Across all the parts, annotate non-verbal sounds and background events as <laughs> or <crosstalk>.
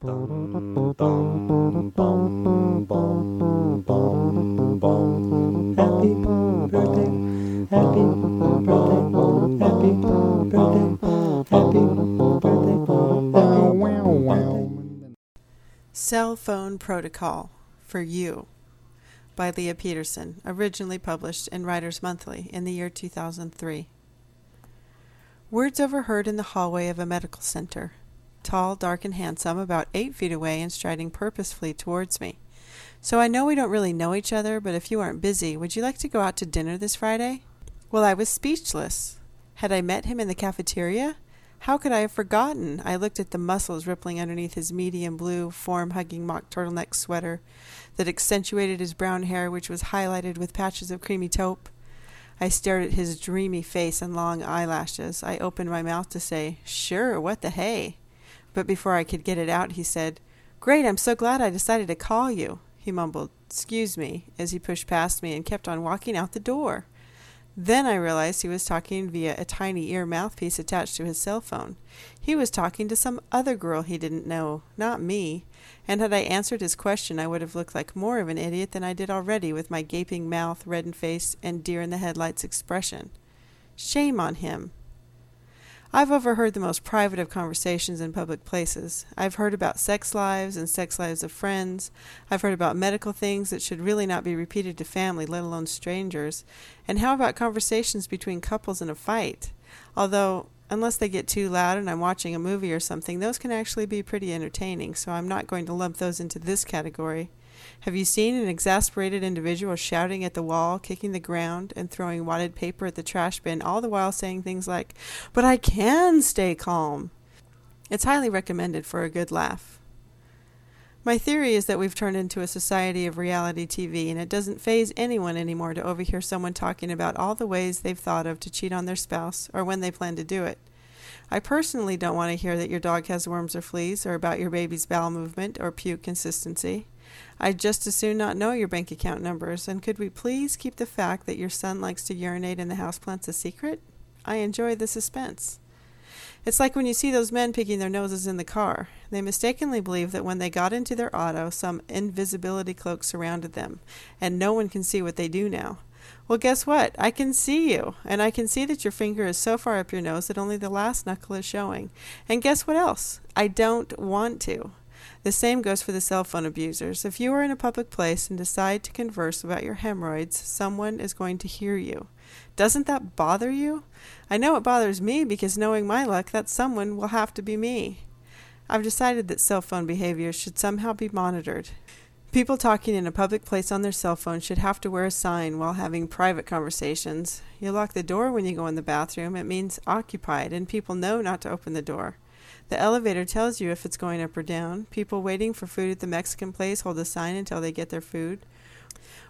Cell Phone Protocol for You by Leah Peterson, originally published in Writers Monthly in the year 2003. Words overheard in the hallway of a medical center. Tall, dark, and handsome, about eight feet away and striding purposefully towards me. So I know we don't really know each other, but if you aren't busy, would you like to go out to dinner this Friday? Well, I was speechless. Had I met him in the cafeteria? How could I have forgotten? I looked at the muscles rippling underneath his medium blue, form hugging mock turtleneck sweater that accentuated his brown hair, which was highlighted with patches of creamy taupe. I stared at his dreamy face and long eyelashes. I opened my mouth to say, Sure, what the hey? But before I could get it out, he said, Great, I'm so glad I decided to call you. He mumbled, Excuse me, as he pushed past me and kept on walking out the door. Then I realized he was talking via a tiny ear mouthpiece attached to his cell phone. He was talking to some other girl he didn't know, not me. And had I answered his question, I would have looked like more of an idiot than I did already with my gaping mouth, reddened face, and deer in the headlights expression. Shame on him. I've overheard the most private of conversations in public places. I've heard about sex lives and sex lives of friends. I've heard about medical things that should really not be repeated to family, let alone strangers. And how about conversations between couples in a fight? Although, unless they get too loud and I'm watching a movie or something, those can actually be pretty entertaining, so I'm not going to lump those into this category. Have you seen an exasperated individual shouting at the wall, kicking the ground, and throwing wadded paper at the trash bin, all the while saying things like, But I can stay calm? It's highly recommended for a good laugh. My theory is that we've turned into a society of reality TV, and it doesn't phase anyone anymore to overhear someone talking about all the ways they've thought of to cheat on their spouse or when they plan to do it. I personally don't want to hear that your dog has worms or fleas, or about your baby's bowel movement or puke consistency. I'd just as soon not know your bank account numbers, and could we please keep the fact that your son likes to urinate in the houseplants a secret? I enjoy the suspense. It's like when you see those men picking their noses in the car. They mistakenly believe that when they got into their auto, some invisibility cloak surrounded them, and no one can see what they do now. Well, guess what? I can see you, and I can see that your finger is so far up your nose that only the last knuckle is showing. And guess what else? I don't want to. The same goes for the cell phone abusers. If you are in a public place and decide to converse about your hemorrhoids, someone is going to hear you. Doesn't that bother you? I know it bothers me because knowing my luck, that someone will have to be me. I've decided that cell phone behavior should somehow be monitored. People talking in a public place on their cell phone should have to wear a sign while having private conversations. You lock the door when you go in the bathroom, it means occupied, and people know not to open the door. The elevator tells you if it's going up or down. People waiting for food at the Mexican place hold a sign until they get their food.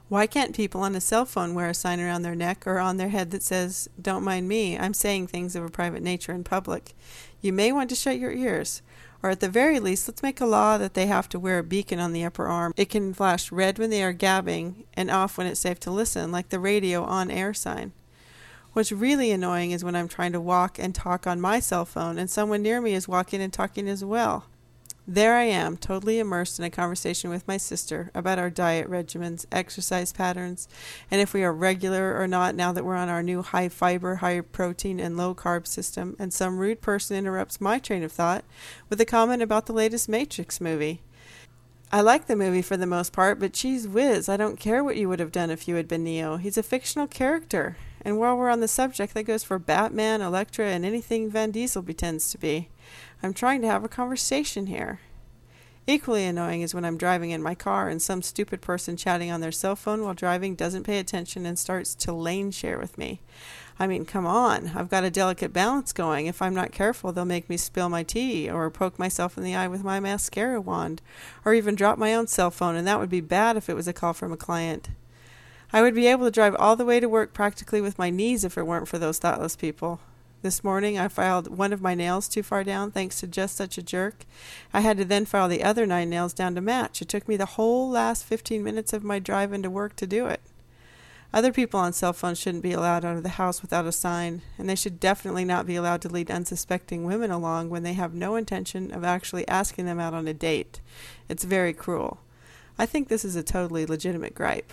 Why can't people on a cell phone wear a sign around their neck or on their head that says, Don't mind me, I'm saying things of a private nature in public? You may want to shut your ears. Or at the very least, let's make a law that they have to wear a beacon on the upper arm. It can flash red when they are gabbing and off when it's safe to listen, like the radio on air sign. What's really annoying is when I'm trying to walk and talk on my cell phone and someone near me is walking and talking as well. There I am, totally immersed in a conversation with my sister about our diet regimens, exercise patterns, and if we are regular or not now that we're on our new high fiber, high protein, and low carb system, and some rude person interrupts my train of thought with a comment about the latest Matrix movie. I like the movie for the most part, but geez whiz, I don't care what you would have done if you had been Neo. He's a fictional character. And while we're on the subject, that goes for Batman, Elektra, and anything Vin Diesel pretends to be. I'm trying to have a conversation here. Equally annoying is when I'm driving in my car and some stupid person chatting on their cell phone while driving doesn't pay attention and starts to lane share with me. I mean, come on, I've got a delicate balance going. If I'm not careful, they'll make me spill my tea or poke myself in the eye with my mascara wand or even drop my own cell phone, and that would be bad if it was a call from a client. I would be able to drive all the way to work practically with my knees if it weren't for those thoughtless people. This morning I filed one of my nails too far down thanks to just such a jerk. I had to then file the other nine nails down to match. It took me the whole last 15 minutes of my drive into work to do it. Other people on cell phones shouldn't be allowed out of the house without a sign, and they should definitely not be allowed to lead unsuspecting women along when they have no intention of actually asking them out on a date. It's very cruel. I think this is a totally legitimate gripe.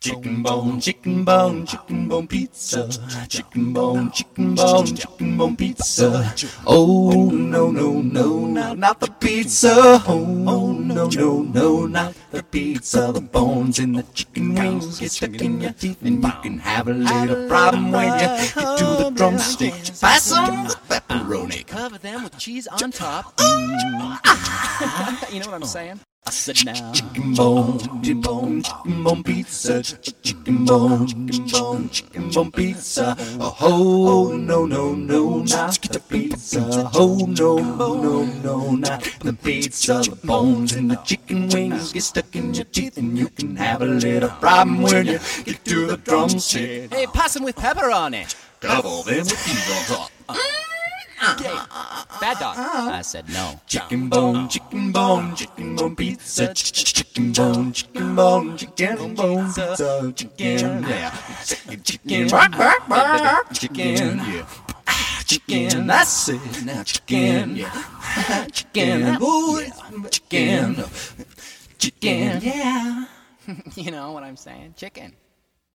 Chicken bone, chicken bone, chicken bone pizza. Chicken bone, chicken bone, chicken bone pizza. Oh no no no, not not the pizza. Oh no no no, not the pizza. The bones in the chicken wings get stuck in your teeth, and you can have a little problem when you get to the drumstick. Pass on the pepperoni. Cover them with cheese on top. Mm. <laughs> you know what I'm saying? I said now. Chicken bone, chicken bone, chicken bone pizza. Chicken bone, chicken bone, chicken bone pizza. Oh no no no, not the pizza. Oh no no no, not the pizza. The bones and the chicken wings get stuck in your teeth, and you can have a little problem when you get to the drumstick. Hey, pass them with pepper on it. Cover them with cheese on top. Uh-huh. Hey, bad dog. Uh-huh. I said no. Chicken bone, chicken bone, chicken bone pizza. Ch- ch- Chicken bone, chicken bone, chicken bone pizza. Chicken, yeah. Chicken, chicken, chicken, yeah. Chicken, that's it. Now chicken, yeah. Chicken, ooh, ah, chicken, chicken, yeah. Ah, <laughs> you know what I'm saying? Chicken.